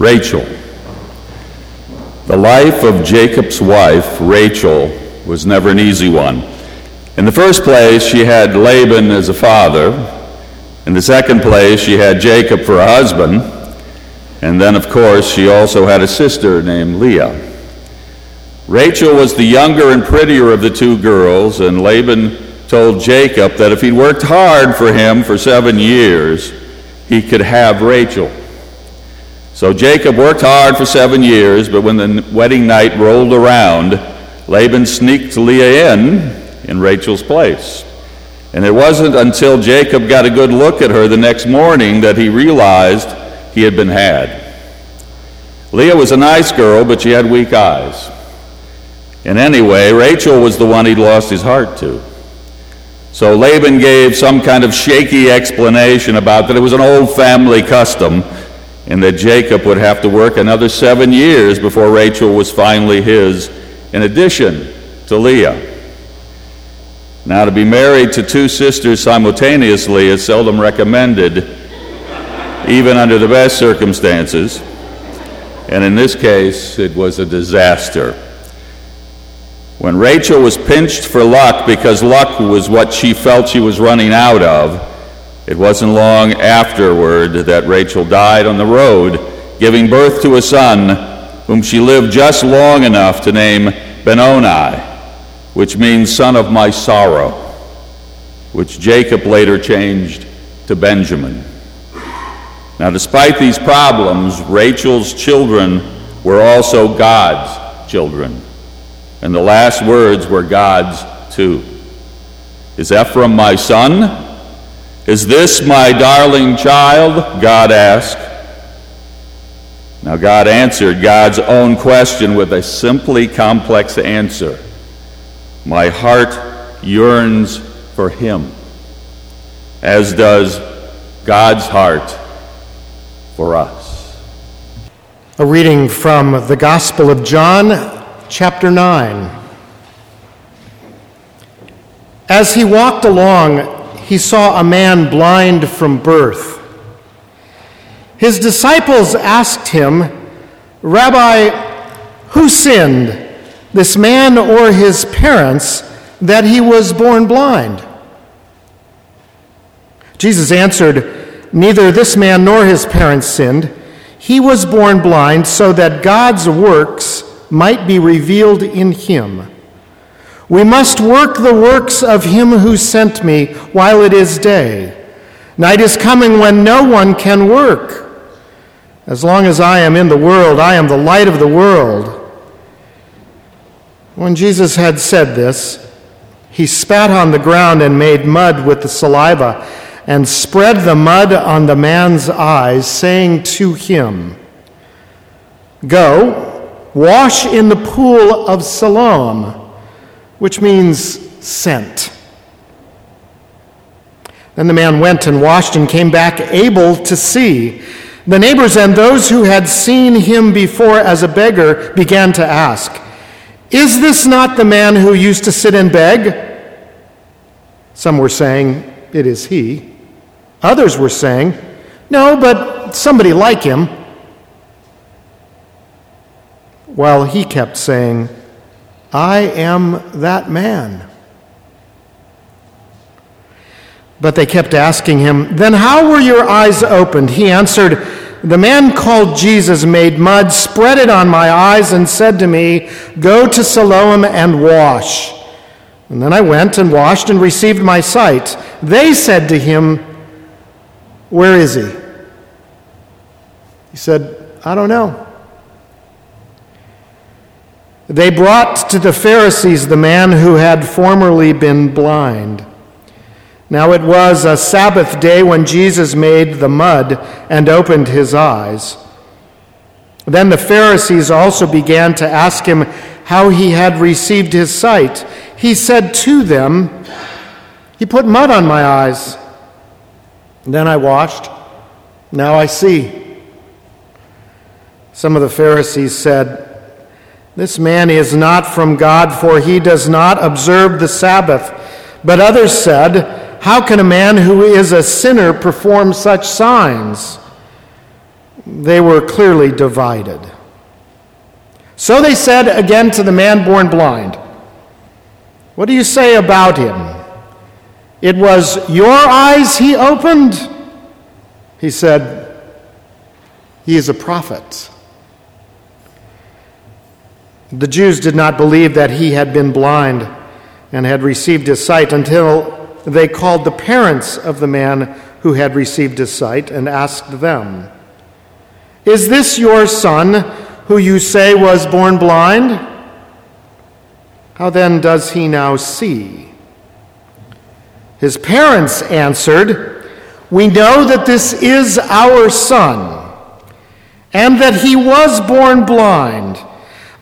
Rachel. The life of Jacob's wife, Rachel, was never an easy one. In the first place, she had Laban as a father. In the second place, she had Jacob for a husband. And then, of course, she also had a sister named Leah. Rachel was the younger and prettier of the two girls, and Laban told Jacob that if he worked hard for him for seven years, he could have Rachel. So Jacob worked hard for seven years, but when the wedding night rolled around, Laban sneaked Leah in in Rachel's place. And it wasn't until Jacob got a good look at her the next morning that he realized he had been had. Leah was a nice girl, but she had weak eyes. And anyway, Rachel was the one he'd lost his heart to. So Laban gave some kind of shaky explanation about that it was an old family custom and that Jacob would have to work another seven years before Rachel was finally his, in addition to Leah. Now, to be married to two sisters simultaneously is seldom recommended, even under the best circumstances. And in this case, it was a disaster. When Rachel was pinched for luck because luck was what she felt she was running out of, it wasn't long afterward that Rachel died on the road, giving birth to a son whom she lived just long enough to name Benoni, which means son of my sorrow, which Jacob later changed to Benjamin. Now, despite these problems, Rachel's children were also God's children. And the last words were God's too. Is Ephraim my son? Is this my darling child? God asked. Now, God answered God's own question with a simply complex answer My heart yearns for him, as does God's heart for us. A reading from the Gospel of John, chapter 9. As he walked along, he saw a man blind from birth. His disciples asked him, Rabbi, who sinned, this man or his parents, that he was born blind? Jesus answered, Neither this man nor his parents sinned. He was born blind so that God's works might be revealed in him. We must work the works of him who sent me while it is day. Night is coming when no one can work. As long as I am in the world, I am the light of the world. When Jesus had said this, he spat on the ground and made mud with the saliva and spread the mud on the man's eyes, saying to him, Go Wash in the pool of Siloam, which means sent. Then the man went and washed and came back able to see. The neighbors and those who had seen him before as a beggar began to ask, Is this not the man who used to sit and beg? Some were saying, It is he. Others were saying, No, but somebody like him while he kept saying, I am that man. But they kept asking him, Then how were your eyes opened? He answered, The man called Jesus made mud, spread it on my eyes, and said to me, Go to Siloam and wash. And then I went and washed and received my sight. They said to him, Where is he? He said, I don't know. They brought to the Pharisees the man who had formerly been blind. Now it was a Sabbath day when Jesus made the mud and opened his eyes. Then the Pharisees also began to ask him how he had received his sight. He said to them, He put mud on my eyes. Then I washed. Now I see. Some of the Pharisees said, this man is not from God, for he does not observe the Sabbath. But others said, How can a man who is a sinner perform such signs? they were clearly divided. So they said again to the man born blind, What do you say about him? It was your eyes he opened? He said, He is a prophet. The Jews did not believe that he had been blind and had received his sight until they called the parents of the man who had received his sight and asked them, Is this your son who you say was born blind? How then does he now see? His parents answered, We know that this is our son, and that he was born blind.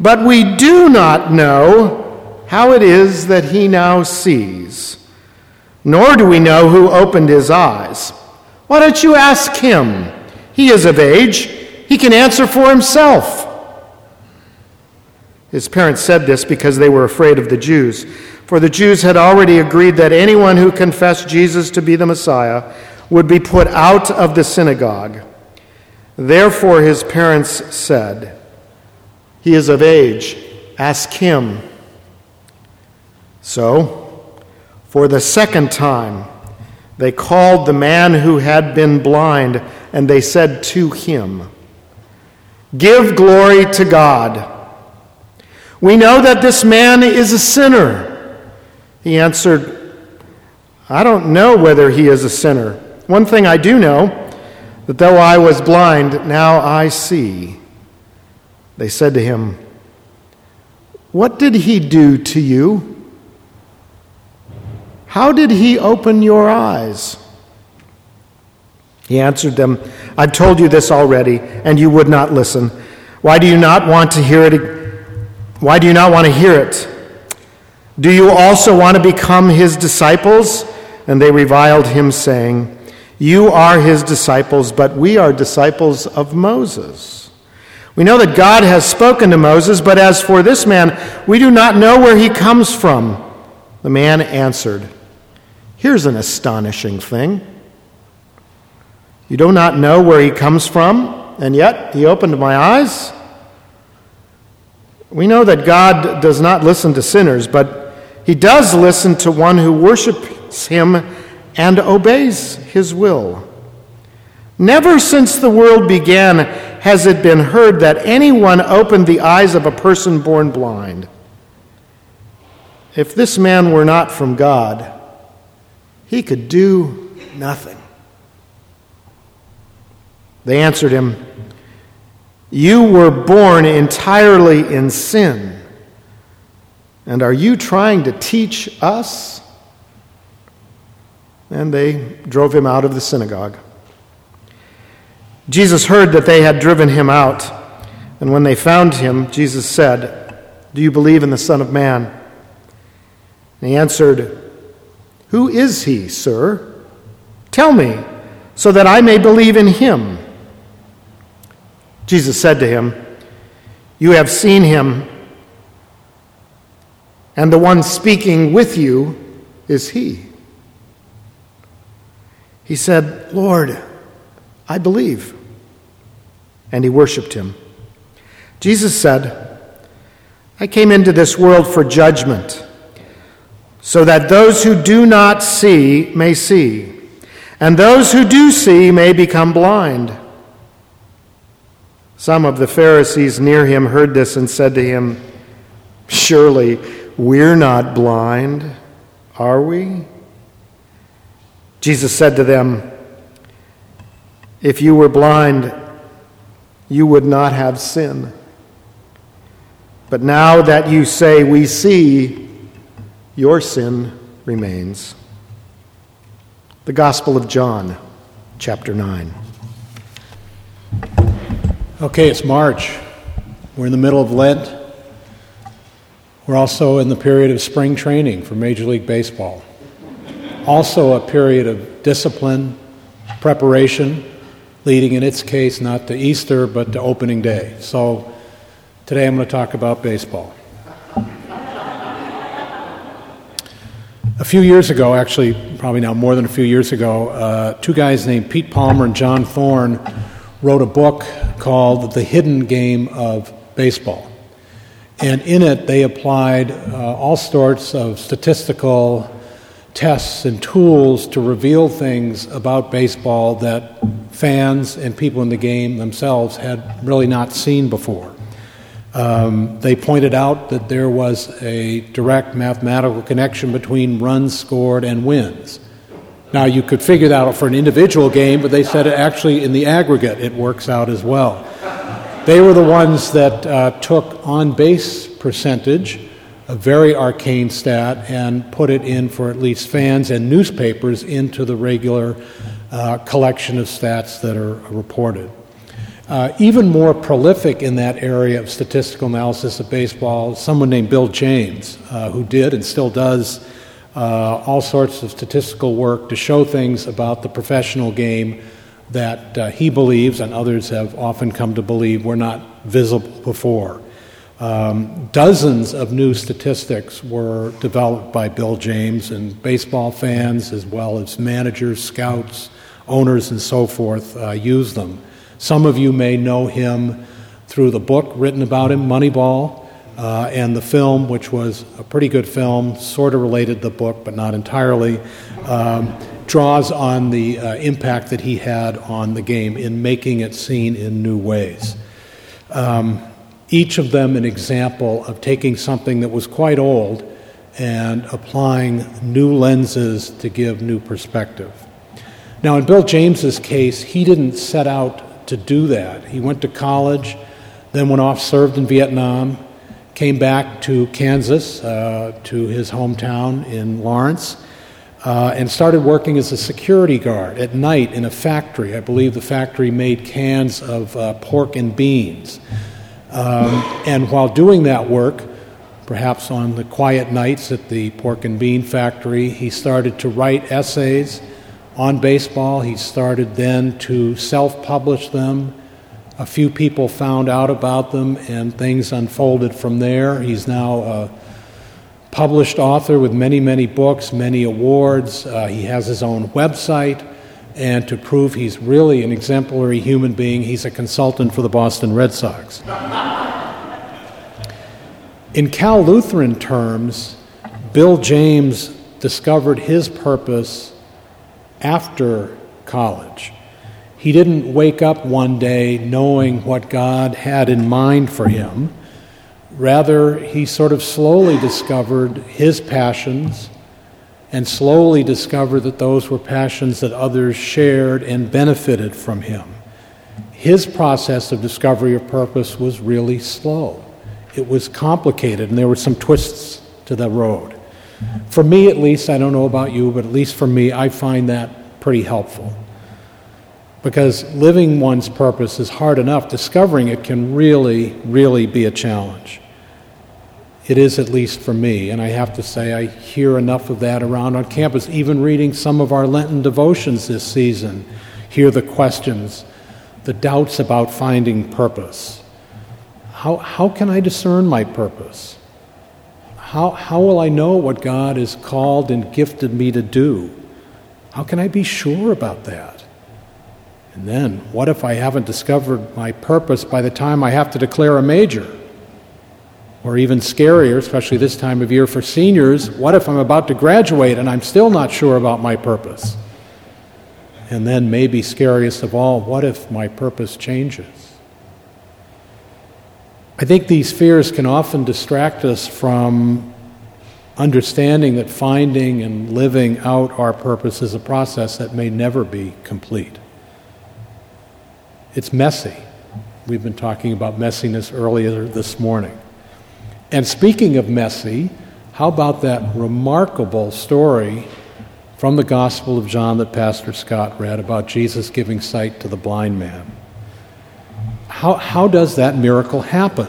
But we do not know how it is that he now sees, nor do we know who opened his eyes. Why don't you ask him? He is of age, he can answer for himself. His parents said this because they were afraid of the Jews, for the Jews had already agreed that anyone who confessed Jesus to be the Messiah would be put out of the synagogue. Therefore, his parents said, he is of age. Ask him. So, for the second time, they called the man who had been blind, and they said to him, Give glory to God. We know that this man is a sinner. He answered, I don't know whether he is a sinner. One thing I do know that though I was blind, now I see. They said to him, What did he do to you? How did he open your eyes? He answered them, I've told you this already, and you would not listen. Why do you not want to hear it? Why do you not want to hear it? Do you also want to become his disciples? And they reviled him, saying, You are his disciples, but we are disciples of Moses. We know that God has spoken to Moses, but as for this man, we do not know where he comes from. The man answered, Here's an astonishing thing. You do not know where he comes from, and yet he opened my eyes. We know that God does not listen to sinners, but he does listen to one who worships him and obeys his will. Never since the world began has it been heard that anyone opened the eyes of a person born blind. If this man were not from God, he could do nothing. They answered him, You were born entirely in sin, and are you trying to teach us? And they drove him out of the synagogue. Jesus heard that they had driven him out, and when they found him, Jesus said, Do you believe in the Son of Man? And he answered, Who is he, sir? Tell me, so that I may believe in him. Jesus said to him, You have seen him, and the one speaking with you is he. He said, Lord, I believe and he worshiped him. Jesus said, I came into this world for judgment, so that those who do not see may see, and those who do see may become blind. Some of the Pharisees near him heard this and said to him, Surely we're not blind, are we? Jesus said to them, If you were blind, you would not have sin. But now that you say we see, your sin remains. The Gospel of John, chapter 9. Okay, it's March. We're in the middle of Lent. We're also in the period of spring training for Major League Baseball. Also, a period of discipline, preparation, leading in its case not to Easter but to opening day. So today I'm going to talk about baseball. a few years ago, actually, probably now more than a few years ago, uh, two guys named Pete Palmer and John Thorn wrote a book called The Hidden Game of Baseball. And in it, they applied uh, all sorts of statistical tests and tools to reveal things about baseball that fans and people in the game themselves had really not seen before. Um, they pointed out that there was a direct mathematical connection between runs scored and wins. Now, you could figure that out for an individual game, but they said it actually in the aggregate it works out as well. They were the ones that uh, took on base percentage, a very arcane stat, and put it in for at least fans and newspapers into the regular uh, collection of stats that are reported. Uh, even more prolific in that area of statistical analysis of baseball, someone named Bill James, uh, who did and still does uh, all sorts of statistical work to show things about the professional game that uh, he believes and others have often come to believe were not visible before. Um, dozens of new statistics were developed by Bill James, and baseball fans, as well as managers, scouts, owners, and so forth, uh, use them. Some of you may know him through the book written about him, Moneyball, uh, and the film, which was a pretty good film, sort of related to the book, but not entirely, um, draws on the uh, impact that he had on the game in making it seen in new ways. Um, each of them an example of taking something that was quite old and applying new lenses to give new perspective. Now, in Bill James's case, he didn't set out to do that. He went to college, then went off, served in Vietnam, came back to Kansas, uh, to his hometown in Lawrence, uh, and started working as a security guard at night in a factory. I believe the factory made cans of uh, pork and beans. Um, and while doing that work, perhaps on the quiet nights at the pork and bean factory, he started to write essays on baseball. He started then to self publish them a few people found out about them, and things unfolded from there. He's now a published author with many, many books, many awards. Uh, he has his own website, and to prove he's really an exemplary human being, he's a consultant for the Boston Red Sox. In Cal Lutheran terms, Bill James discovered his purpose after college. He didn't wake up one day knowing what God had in mind for him. Rather, he sort of slowly discovered his passions and slowly discovered that those were passions that others shared and benefited from him. His process of discovery of purpose was really slow. It was complicated, and there were some twists to the road. For me, at least, I don't know about you, but at least for me, I find that pretty helpful because living one's purpose is hard enough. Discovering it can really, really be a challenge. It is, at least for me, and I have to say, I hear enough of that around on campus. Even reading some of our Lenten devotions this season, hear the questions, the doubts about finding purpose. How, how can I discern my purpose? How, how will I know what God has called and gifted me to do? How can I be sure about that? And then, what if I haven't discovered my purpose by the time I have to declare a major? Or even scarier, especially this time of year for seniors, what if I'm about to graduate and I'm still not sure about my purpose? And then, maybe scariest of all, what if my purpose changes? I think these fears can often distract us from understanding that finding and living out our purpose is a process that may never be complete. It's messy. We've been talking about messiness earlier this morning. And speaking of messy, how about that remarkable story from the Gospel of John that Pastor Scott read about Jesus giving sight to the blind man? How, how does that miracle happen?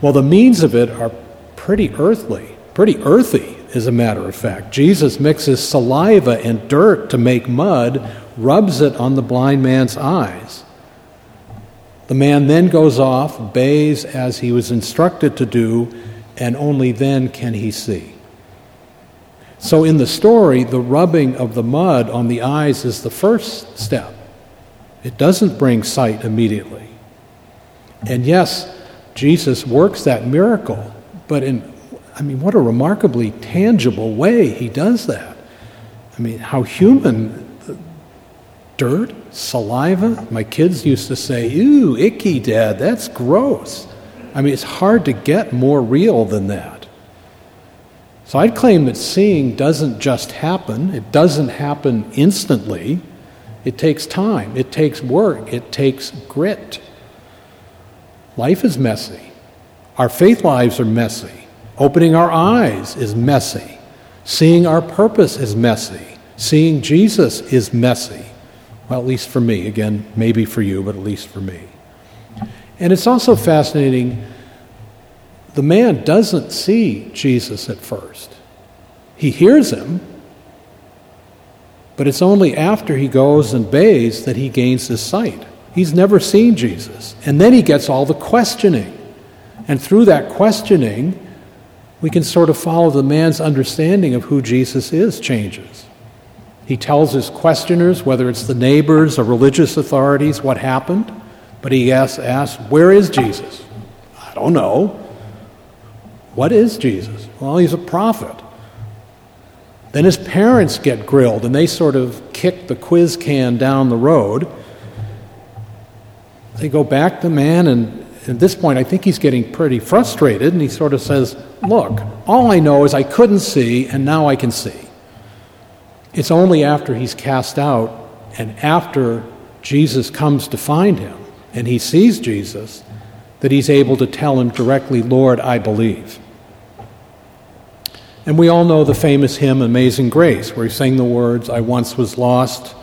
Well, the means of it are pretty earthly, pretty earthy, as a matter of fact. Jesus mixes saliva and dirt to make mud, rubs it on the blind man's eyes. The man then goes off, bathes as he was instructed to do, and only then can he see. So, in the story, the rubbing of the mud on the eyes is the first step. It doesn't bring sight immediately. And yes, Jesus works that miracle, but in, I mean, what a remarkably tangible way he does that. I mean, how human dirt, saliva. My kids used to say, Ew, icky, Dad, that's gross. I mean, it's hard to get more real than that. So I'd claim that seeing doesn't just happen, it doesn't happen instantly. It takes time, it takes work, it takes grit. Life is messy. Our faith lives are messy. Opening our eyes is messy. Seeing our purpose is messy. Seeing Jesus is messy. Well, at least for me. Again, maybe for you, but at least for me. And it's also fascinating the man doesn't see Jesus at first. He hears him, but it's only after he goes and bathes that he gains his sight. He's never seen Jesus. And then he gets all the questioning. And through that questioning, we can sort of follow the man's understanding of who Jesus is changes. He tells his questioners, whether it's the neighbors or religious authorities, what happened, but he asks, asks Where is Jesus? I don't know. What is Jesus? Well, he's a prophet. Then his parents get grilled and they sort of kick the quiz can down the road. They go back to man, and at this point, I think he's getting pretty frustrated, and he sort of says, Look, all I know is I couldn't see, and now I can see. It's only after he's cast out and after Jesus comes to find him and he sees Jesus that he's able to tell him directly, Lord, I believe. And we all know the famous hymn, Amazing Grace, where he sang the words, I once was lost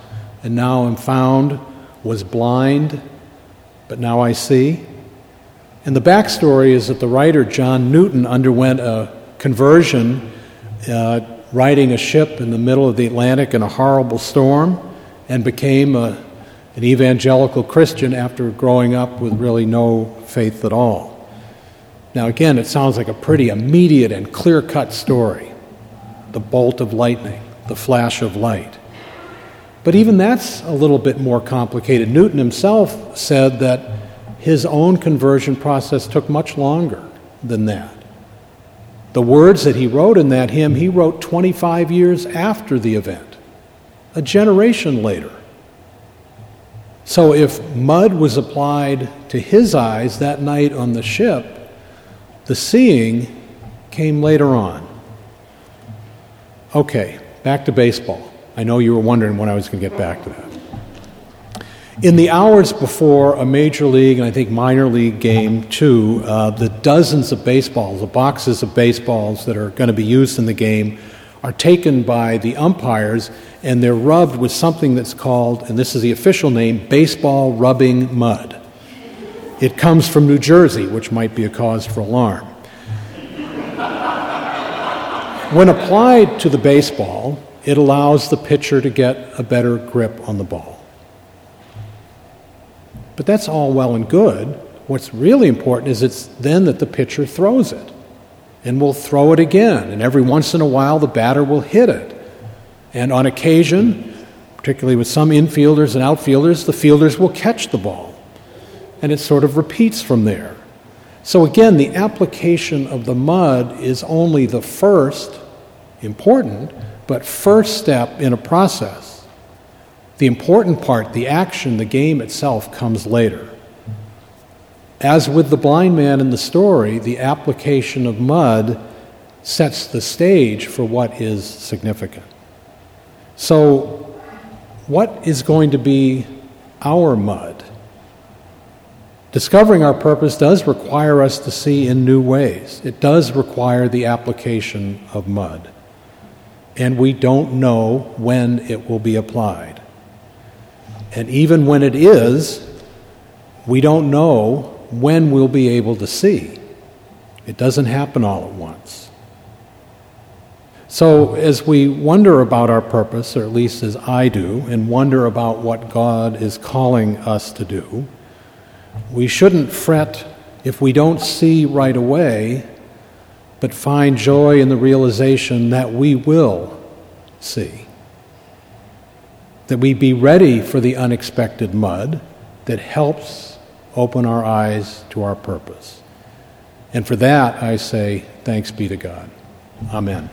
and now am found, was blind, but now I see. And the backstory is that the writer John Newton underwent a conversion. Uh, riding a ship in the middle of the Atlantic in a horrible storm and became a, an evangelical Christian after growing up with really no faith at all. Now, again, it sounds like a pretty immediate and clear cut story the bolt of lightning, the flash of light. But even that's a little bit more complicated. Newton himself said that his own conversion process took much longer than that. The words that he wrote in that hymn, he wrote 25 years after the event, a generation later. So if mud was applied to his eyes that night on the ship, the seeing came later on. Okay, back to baseball. I know you were wondering when I was going to get back to that. In the hours before a major league and I think minor league game, too, uh, the dozens of baseballs, the boxes of baseballs that are going to be used in the game, are taken by the umpires and they're rubbed with something that's called, and this is the official name, baseball rubbing mud. It comes from New Jersey, which might be a cause for alarm. when applied to the baseball, it allows the pitcher to get a better grip on the ball. But that's all well and good. What's really important is it's then that the pitcher throws it and will throw it again. And every once in a while, the batter will hit it. And on occasion, particularly with some infielders and outfielders, the fielders will catch the ball. And it sort of repeats from there. So again, the application of the mud is only the first, important, but first step in a process. The important part, the action, the game itself, comes later. As with the blind man in the story, the application of mud sets the stage for what is significant. So, what is going to be our mud? Discovering our purpose does require us to see in new ways. It does require the application of mud. And we don't know when it will be applied. And even when it is, we don't know when we'll be able to see. It doesn't happen all at once. So, as we wonder about our purpose, or at least as I do, and wonder about what God is calling us to do, we shouldn't fret if we don't see right away, but find joy in the realization that we will see that we be ready for the unexpected mud that helps open our eyes to our purpose. And for that, I say, thanks be to God. Amen.